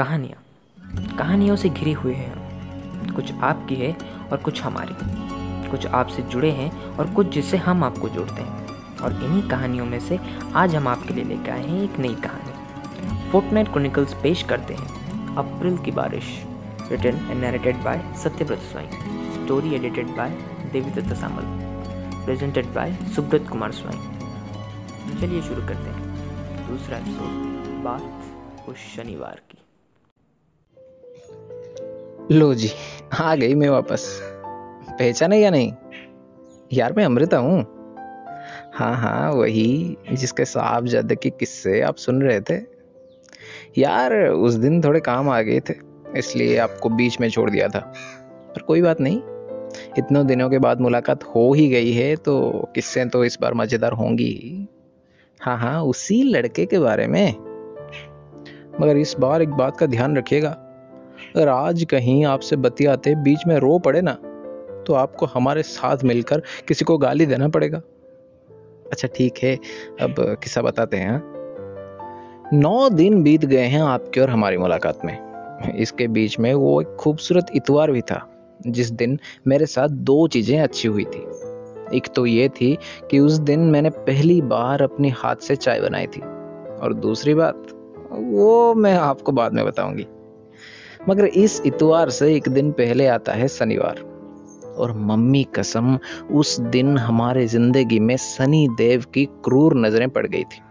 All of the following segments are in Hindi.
कहानियाँ। कहानियों से घिरे हुए हैं। हम कुछ आपकी है और कुछ हमारी। कुछ आपसे जुड़े हैं और कुछ जिससे हम आपको जोड़ते हैं। और इन्हीं कहानियों में से आज हम आपके लिए लेकर आए हैं एक नई कहानी। फोर्टनाइट क्रॉनिकल्स पेश करते हैं। अप्रैल की बारिश। Written and narrated by Satyabrata Swain story edited by Devidutta Samal presented by Subrata Kumar Swain चलिए शुरू करते हैं। दूसरा एपिसोड बात उस शनिवार की। लो जी, आ गई मैं वापस। पहचाने या नहीं? यार, मैं अमृता हूँ। हाँ हाँ वही, जिसके साहब जद के किस्से आप सुन रहे थे। यार, उस दिन थोड़े काम आ गए थे, इसलिए आपको बीच में छोड़ दिया था। पर कोई बात नहीं, इतनों दिनों के बाद मुलाकात हो ही गई है तो किस्से तो इस बार मज़ेदार होंगी। ही हाँ हाँ उसी लड़के के बारे में। मगर इस बार एक बात का ध्यान रखिएगा आज कहीं आपसे बतियाते बीच में रो पड़े ना तो आपको हमारे साथ मिलकर किसी को गाली देना पड़ेगा। अच्छा ठीक है। अब किस्सा बताते हैं हाँ? नौ दिन बीत गए हैं आपके और हमारी मुलाकात में। इसके बीच में वो एक खूबसूरत इतवार भी था जिस दिन मेरे साथ दो चीज़ें अच्छी हुई थी। एक तो ये थी कि उस दिन मैंने पहली बार अपने हाथ से चाय बनाई थी और दूसरी बात वो मैं आपको बाद में बताऊँगी। मगर इस इतवार से एक दिन पहले आता है शनिवार। और मम्मी कसम, उस दिन हमारे ज़िंदगी में सनी देव की क्रूर नज़रें पड़ गई थी।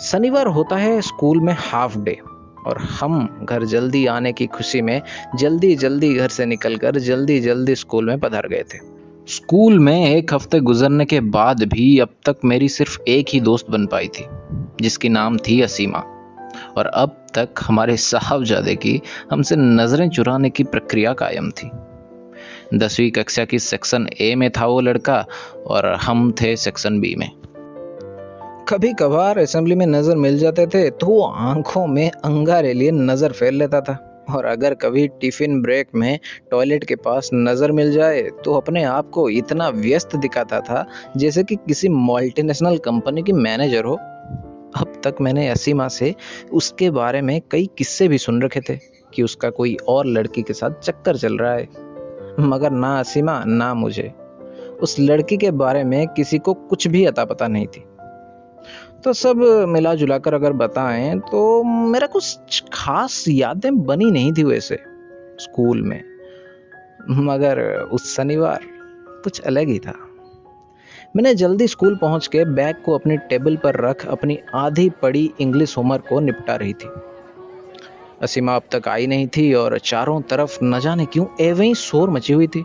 शनिवार होता है स्कूल में हाफ़ डे, और हम घर जल्दी आने की खुशी में जल्दी जल्दी घर से निकलकर जल्दी जल्दी स्कूल में पधार गए थे। स्कूल में एक हफ़्ते गुजरने के बाद भी अब तक मेरी सिर्फ़ एक ही दोस्त बन पाई थी, जिसकी नाम थी असीमा। और अब तक हमारे साहबजादे की हमसे नज़रें चुराने की प्रक्रिया कायम थी। दसवीं कक्षा की सेक्शन ए में था वो लड़का और हम थे सेक्शन बी में। कभी कभार असेंबली में नज़र मिल जाते थे तो वो आँखों में अंगारे लिए नज़र फैल लेता था। और अगर कभी टिफ़िन ब्रेक में टॉयलेट के पास नज़र मिल जाए तो अपने आप को इतना व्यस्त दिखाता था जैसे कि किसी मल्टीनेशनल कंपनी की मैनेजर हो। तक मैंने असीमा से उसके बारे में कई किस्से भी सुन रखे थे कि उसका कोई और लड़की के साथ चक्कर चल रहा है। मगर ना असीमा, ना मुझे। उस लड़की के बारे में किसी को कुछ भी अता पता नहीं थी। तो सब मिला जुला कर अगर बताएँ तो मेरा कुछ खास यादें बनी नहीं थी वैसे स्कूल में। मगर उस शनिवार कुछ अलग ही था। मैंने जल्दी स्कूल पहुँच के बैग को अपनी टेबल पर रख अपनी आधी पड़ी इंग्लिश होमवर्क को निपटा रही थी। असीमा अब तक आई नहीं थी और चारों तरफ़ न जाने क्यों एवं शोर मची हुई थी।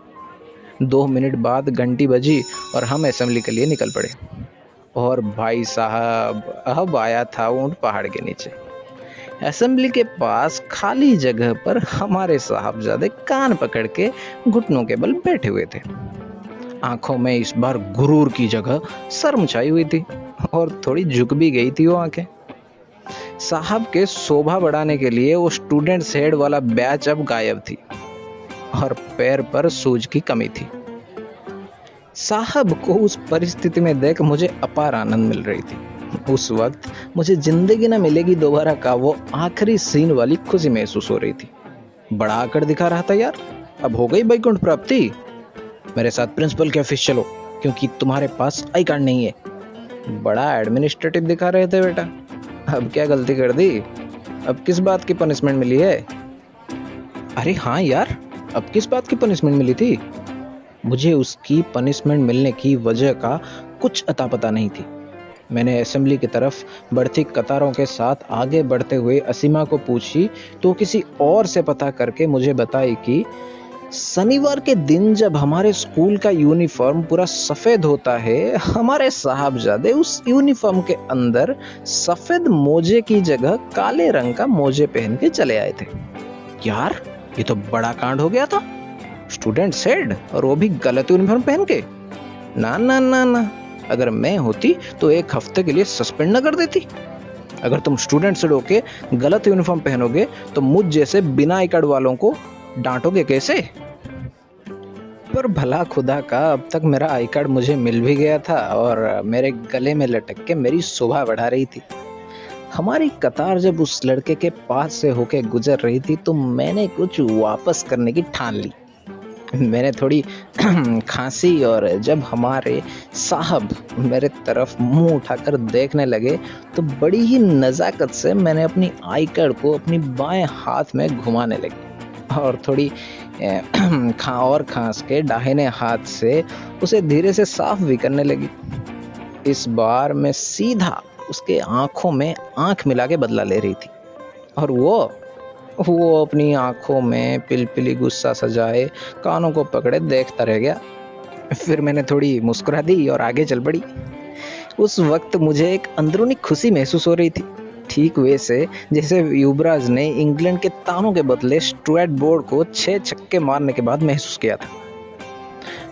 दो मिनट बाद घंटी बजी और हम असेंबली के लिए निकल पड़े। और भाई साहब, अब आया था ऊँट पहाड़ के नीचे। असेंबली के पास खाली जगह पर हमारे साहबजादे कान पकड़ के घुटनों के बल बैठे हुए थे। आँखों में इस बार गुरूर की जगह शर्म छाई हुई थी और थोड़ी झुक भी गई थी वो आँखें। साहब के शोभा बढ़ाने के लिए वो स्टूडेंट हेड वाला बैच अब गायब थी और पैर पर सूज की कमी थी। साहब को उस परिस्थिति में देख मुझे अपार आनंद मिल रही थी। उस वक्त मुझे ज़िंदगी न मिलेगी दोबारा का वो आखिरी सीन वाली खुशी महसूस हो रही थी। बड़ा आकर दिखा रहा था, यार, अब हो गई बैकुंठ प्राप्ति। मेरे साथ प्रिंसिपल के ऑफ़िस चलो, क्योंकि तुम्हारे पास आई कार्ड नहीं है। बड़ा एडमिनिस्ट्रेटिव दिखा रहे थे बेटा। अब क्या गलती कर दी? अब किस बात की पनिशमेंट मिली है? अरे हाँ यार, अब किस बात की पनिशमेंट मिली थी? मुझे उसकी पनिशमेंट मिलने की वजह का कुछ अता पता नहीं थी। मैंने असेंबली की तरफ़ बढ़ती कतारों के साथ आगे बढ़ते हुए असीमा को पूछी तो किसी और से पता करके मुझे बताई कि शनिवार के दिन जब हमारे स्कूल का यूनिफॉर्म पूरा सफ़ेद होता है, हमारे साहबजादे उस यूनिफॉर्म के अंदर सफ़ेद मोजे की जगह काले रंग का मोजे पहन के चले आए थे। यार, ये तो बड़ा कांड हो गया था। स्टूडेंट सेड और वो भी गलत यूनिफॉर्म पहन के। ना ना ना ना। अगर मैं होती तो एक हफ़्ते के लिए सस्पेंड न कर देती। अगर तुम स्टूडेंट सेड होके गलत यूनिफॉर्म पहनोगे तो मुझ जैसे बिना कार्ड वालों को डांटोगे कैसे? पर भला खुदा का, अब तक मेरा आई कार्ड मुझे मिल भी गया था और मेरे गले में लटक के मेरी शोभा बढ़ा रही थी। हमारी कतार जब उस लड़के के पास से होके गुजर रही थी तो मैंने कुछ वापस करने की ठान ली। मैंने थोड़ी खांसी और जब हमारे साहब मेरे तरफ़ मुँह उठाकर देखने लगे तो बड़ी ही नज़ाकत से मैंने अपनी आई कार्ड को अपनी बाएँ हाथ में घुमाने लगी। और थोड़ी खा, और खांस के दाहिने हाथ से उसे धीरे से साफ़ भी करने लगी। इस बार मैं सीधा उसके आँखों में आँख मिला के बदला ले रही थी। और वो वो अपनी आँखों में पिलपिली गुस्सा सजाए कानों को पकड़े देखता रह गया। फिर मैंने थोड़ी मुस्कुरा दी और आगे चल पड़ी। उस वक्त मुझे एक अंदरूनी खुशी महसूस हो रही थी। ठीक वैसे जैसे युवराज ने इंग्लैंड के तानों के बदले स्टुअर्ट बोर्ड को छह छक्के मारने के बाद महसूस किया था।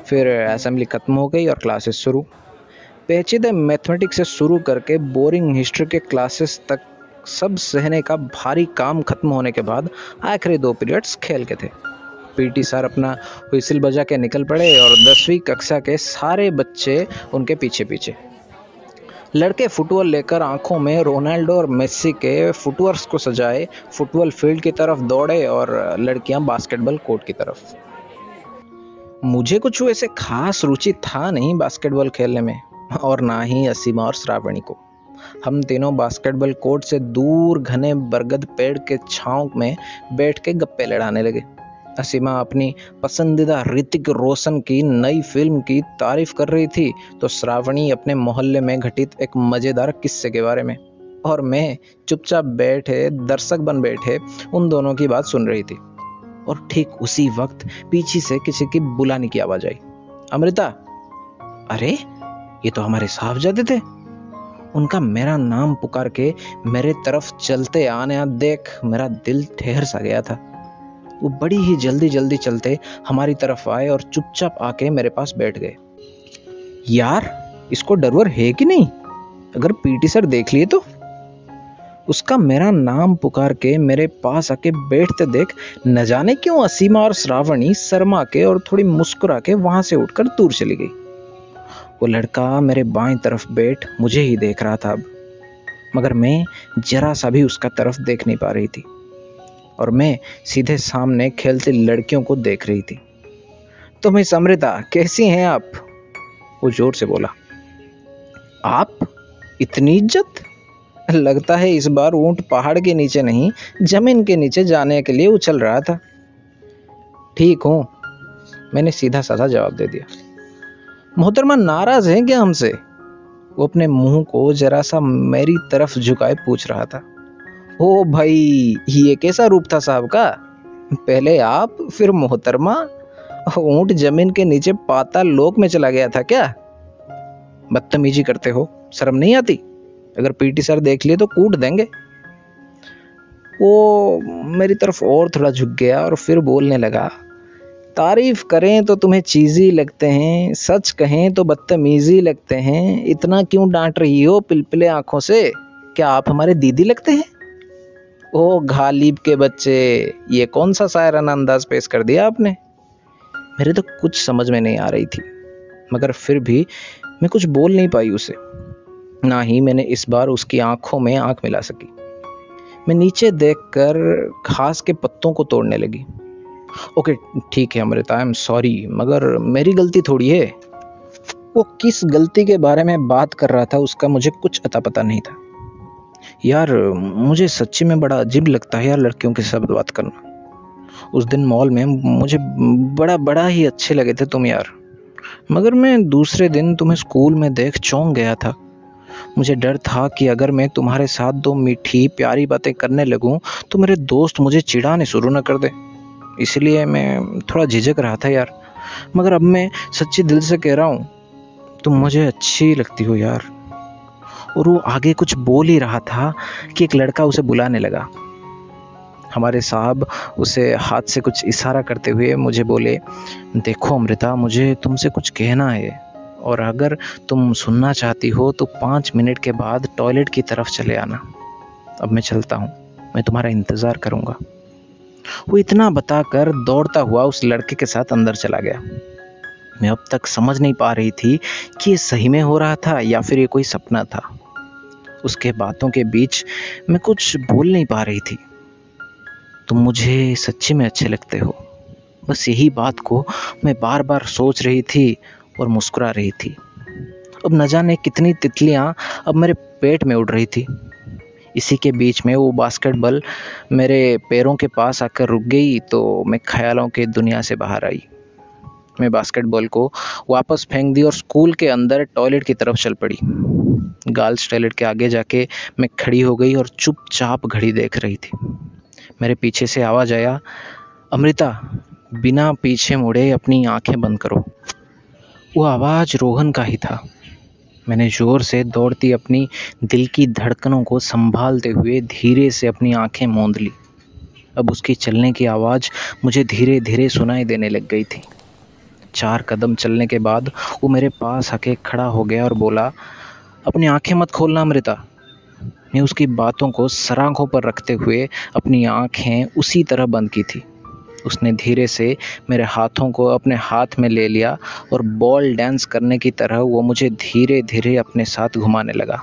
फिर असेंबली खत्म हो गई और क्लासेस शुरू। पेचीदे मैथमेटिक्स से शुरू करके बोरिंग हिस्ट्री के क्लासेस तक सब सहने का भारी काम खत्म होने के बाद आखिरी दो पीरियड्स खेल के थे। पीटी सर अपना व्हिसिल बजा के निकल पड़े और दसवीं कक्षा के सारे बच्चे उनके पीछे पीछे लड़के फुटबॉल लेकर आँखों में रोनाल्डो और मेस्सी के फुटवर्स को सजाए, फुटबॉल फ़ील्ड की तरफ़ दौड़े और लड़कियाँ बास्केटबॉल कोर्ट की तरफ़। मुझे कुछ वैसे खास रुचि था नहीं बास्केटबॉल खेलने में, और ना ही असीमा और श्रावणी को। हम तीनों बास्केटबॉल कोर्ट से दूर घने बरगद पेड़ के छांव में बैठ के गप्पे लड़ाने लगे। असीमा अपनी पसंदीदा ऋतिक रोशन की नई फ़िल्म की तारीफ़ कर रही थी तो श्रावणी अपने मोहल्ले में घटित एक मज़ेदार किस्से के बारे में। और मैं चुपचाप बैठे, दर्शक बन बैठे, उन दोनों की बात सुन रही थी। और ठीक उसी वक्त पीछे से किसी की बुलाने की आवाज़ आई। अमृता? अरे, ये तो हमारे साहबजादे थे। उनका मेरा नाम पुकार के मेरे तरफ़ चलते आने, देख, मेरा दिल ठहर सा गया था। वो बड़ी ही जल्दी जल्दी चलते हमारी तरफ़ आए और चुपचाप आके मेरे पास बैठ गए। यार, इसको डरवर है कि नहीं? अगर पीटी सर देख लिए तो? उसका मेरा नाम पुकार के मेरे पास आके बैठते देख, न जाने क्यों असीमा और श्रावणी शर्मा के और थोड़ी मुस्कुरा के वहाँ से उठकर दूर चली गई। वो लड़का मेरे बाएँ तरफ़ बैठ मुझे ही देख रहा था अब, मगर मैं जरा सा भी उसका तरफ़ देख नहीं पा रही थी। और मैं सीधे सामने खेलती लड़कियों को देख रही थी। तो मैं समृता कैसी हैं आप? वो ज़ोर से बोला। आप? इतनी इज़्ज़त? लगता है इस बार ऊँट पहाड़ के नीचे नहीं, ज़मीन के नीचे जाने के लिए उछल रहा था। ठीक हूँ। मैंने सीधा साधा जवाब दे दिया। मोहतरमा, नाराज़ है क्या हमसे? वो अपने मुँह को जरा सा मेरी तरफ़ झुकाए पूछ रहा था। ओ भाई, ये कैसा रूप था साहब का? पहले आप, फिर मोहतरमा? ऊँट ज़मीन के नीचे पाता लोक में चला गया था क्या? बदतमीजी करते हो, शर्म नहीं आती? अगर पीटी सर देख लिए तो कूट देंगे। वो मेरी तरफ़ और थोड़ा झुक गया और फिर बोलने लगा, तारीफ़ करें तो तुम्हें चीज़ी लगते हैं, सच कहें तो बदतमीजी लगते हैं, इतना क्यों डांट रही हो पिलपिले आँखों से? क्या आप हमारे दीदी लगते हैं? ओ घालिब के बच्चे, ये कौन सा शायराना अंदाज पेश कर दिया आपने? मेरे तो कुछ समझ में नहीं आ रही थी, मगर फिर भी मैं कुछ बोल नहीं पाई उसे। ना ही मैंने इस बार उसकी आँखों में आँख मिला सकी। मैं नीचे देखकर घास के पत्तों को तोड़ने लगी। ओके, ठीक है, अमृता आई एम सॉरी मगर मेरी गलती थोड़ी है। वो किस गलती के बारे में बात कर रहा था, उसका मुझे कुछ अता पता नहीं था। यार, मुझे सच्ची में बड़ा अजीब लगता है यार लड़कियों के साथ बात करना। उस दिन मॉल में मुझे बड़ा बड़ा ही अच्छे लगे थे तुम यार। मगर मैं दूसरे दिन तुम्हें स्कूल में देख चौंक गया था। मुझे डर था कि अगर मैं तुम्हारे साथ दो मीठी, प्यारी बातें करने लगूं तो मेरे दोस्त मुझे चिढ़ाने शुरू न कर दे। इसलिए मैं थोड़ा झिझक रहा था यार। मगर अब मैं सच्ची दिल से कह रहा हूँ, तुम मुझे अच्छी लगती हो यार। और वो आगे कुछ बोल ही रहा था कि एक लड़का उसे बुलाने लगा। हमारे साहब उसे हाथ से कुछ इशारा करते हुए मुझे बोले, देखो अमृता, मुझे तुमसे कुछ कहना है और अगर तुम सुनना चाहती हो तो पाँच मिनट के बाद टॉयलेट की तरफ़ चले आना। अब मैं चलता हूँ, मैं तुम्हारा इंतज़ार करूँगा। वो इतना बताकर दौड़ता हुआ उस लड़के के साथ अंदर चला गया। मैं अब तक समझ नहीं पा रही थी कि ये सही में हो रहा था या फिर ये कोई सपना था। उसके बातों के बीच मैं कुछ बोल नहीं पा रही थी। तुम मुझे सच्ची में अच्छे लगते हो। बस यही बात को मैं बार बार सोच रही थी और मुस्कुरा रही थी। अब न जाने कितनी तितलियाँ अब मेरे पेट में उड़ रही थी। इसी के बीच में वो बास्केटबॉल मेरे पैरों के पास आकर रुक गई तो मैं ख्यालों के दुनिया से बाहर आई। मैं बास्केटबॉल को वापस फेंक दी और स्कूल के अंदर टॉयलेट की तरफ़ चल पड़ी। गर्ल्स टॉयलेट के आगे जाके मैं खड़ी हो गई और चुपचाप घड़ी देख रही थी। मेरे पीछे से आवाज़ आया, अमृता, बिना पीछे मुड़े अपनी आँखें बंद करो। वो आवाज़ रोहन का ही था। मैंने ज़ोर से दौड़ती अपनी दिल की धड़कनों को संभालते हुए धीरे से अपनी आँखें मूंद ली। अब उसकी चलने की आवाज़ मुझे धीरे धीरे सुनाई देने लग गई थी। चार कदम चलने के बाद वो मेरे पास आके खड़ा हो गया और बोला, अपनी आँखें मत खोलना अमृता। मैं उसकी बातों को सराखों पर रखते हुए अपनी आँखें उसी तरह बंद की थी। उसने धीरे से मेरे हाथों को अपने हाथ में ले लिया और बॉल डांस करने की तरह वो मुझे धीरे धीरे अपने साथ घुमाने लगा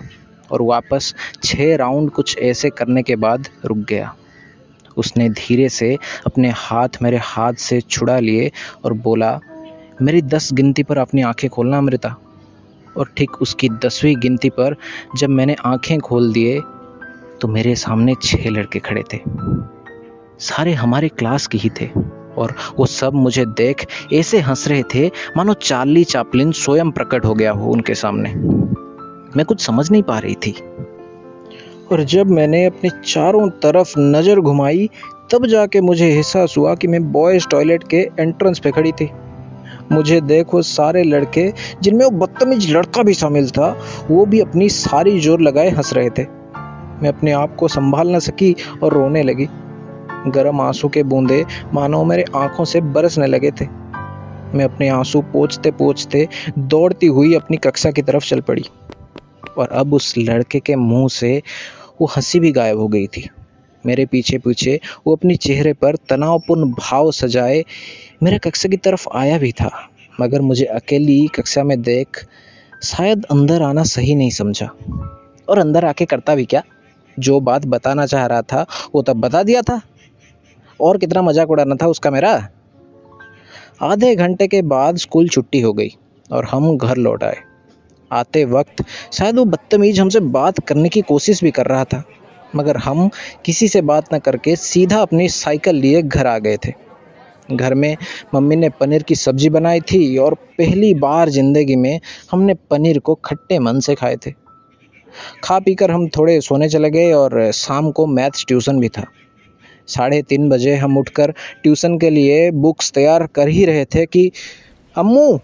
और वापस छः राउंड कुछ ऐसे करने के बाद रुक गया। उसने धीरे से अपने हाथ मेरे हाथ से छुड़ा लिए और बोला मेरी दस गिनती पर अपनी आँखें खोलना, अमृता। और ठीक उसकी दसवीं गिनती पर जब मैंने आँखें खोल दिए तो मेरे सामने छह लड़के खड़े थे। सारे हमारे क्लास के ही थे। और वो सब मुझे देख ऐसे हंस रहे थे, मानो चार्ली चापलिन स्वयं प्रकट हो गया हो उनके सामने। मैं कुछ समझ नहीं पा रही थी। और जब मैंने अपने चारों तरफ़ नज़र घुमाई, तब जाके मुझे एहसास हुआ कि मैं बॉयज़ टॉयलेट के एंट्रेंस पे खड़ी थी। मुझे देख वो सारे लड़के, जिनमें वो बदतमीज लड़का भी शामिल था, वो भी अपनी सारी ज़ोर लगाए हंस रहे थे। मैं अपने आप को संभाल न सकी और रोने लगी। गर्म आँसू के बूंदे मानो मेरे आँखों से बरसने लगे थे। मैं अपने आँसू पोछते पोछते दौड़ती हुई अपनी कक्षा की तरफ़ चल पड़ी। और अब उस लड़के के मुँह से वो हँसी भी गायब हो गई थी। मेरे पीछे पीछे वो अपने चेहरे पर तनावपूर्ण भाव सजाए मेरे कक्षा की तरफ़ आया भी था, मगर मुझे अकेली कक्षा में देख शायद अंदर आना सही नहीं समझा। और अंदर आके करता भी क्या? जो बात बताना चाह रहा था, वो तब बता दिया था। और कितना मज़ाक उड़ाना था उसका मेरा? आधे घंटे के बाद स्कूल छुट्टी हो गई और हम घर लौट आए। आते वक्त शायद वो बदतमीज हमसे बात करने की कोशिश भी कर रहा था, मगर हम किसी से बात न करके सीधा अपनी साइकिल लिए घर आ गए थे। घर में मम्मी ने पनीर की सब्ज़ी बनाई थी और पहली बार ज़िंदगी में हमने पनीर को खट्टे मन से खाए थे। खा पीकर हम थोड़े सोने चले गए और शाम को मैथ्स ट्यूशन भी था। साढ़े तीन बजे हम उठकर ट्यूशन के लिए बुक्स तैयार कर ही रहे थे कि, अम्मू,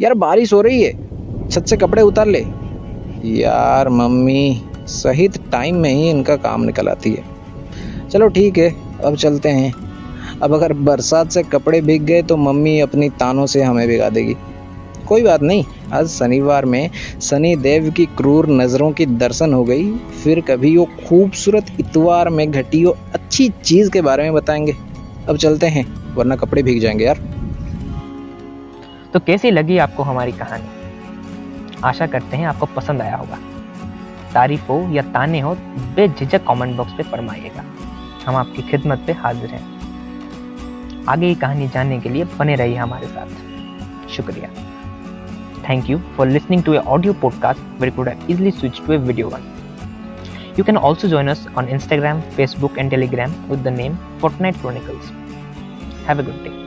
यार बारिश हो रही है, छत से कपड़े उतार ले। यार मम्मी, सही टाइम में ही इनका काम निकल आती है। चलो ठीक है, अब चलते हैं। अब अगर बरसात से कपड़े भीग गए तो मम्मी अपनी तानों से हमें भिगा देगी। कोई बात नहीं, आज शनिवार में शनि देव की क्रूर नज़रों की दर्शन हो गई। फिर कभी वो खूबसूरत इतवार में घटी वो अच्छी चीज़ के बारे में बताएँगे। अब चलते हैं, वरना कपड़े भीग जाएँगे यार। तो कैसी लगी आपको हमारी कहानी? आशा करते हैं आपको पसंद आया होगा। तारीफ़ हो या ताने हो, बेझिझक कमेंट बॉक्स पे फरमाइएगा। हम आपकी खिदमत पे हाजिर हैं। आगे की कहानी जानने के लिए बने रहिए हमारे साथ। शुक्रिया। Thank you for listening to a audio podcast very good easily switch to a video one you can also join us on Instagram Facebook and Telegram with the name Fortnight Chronicles have a good day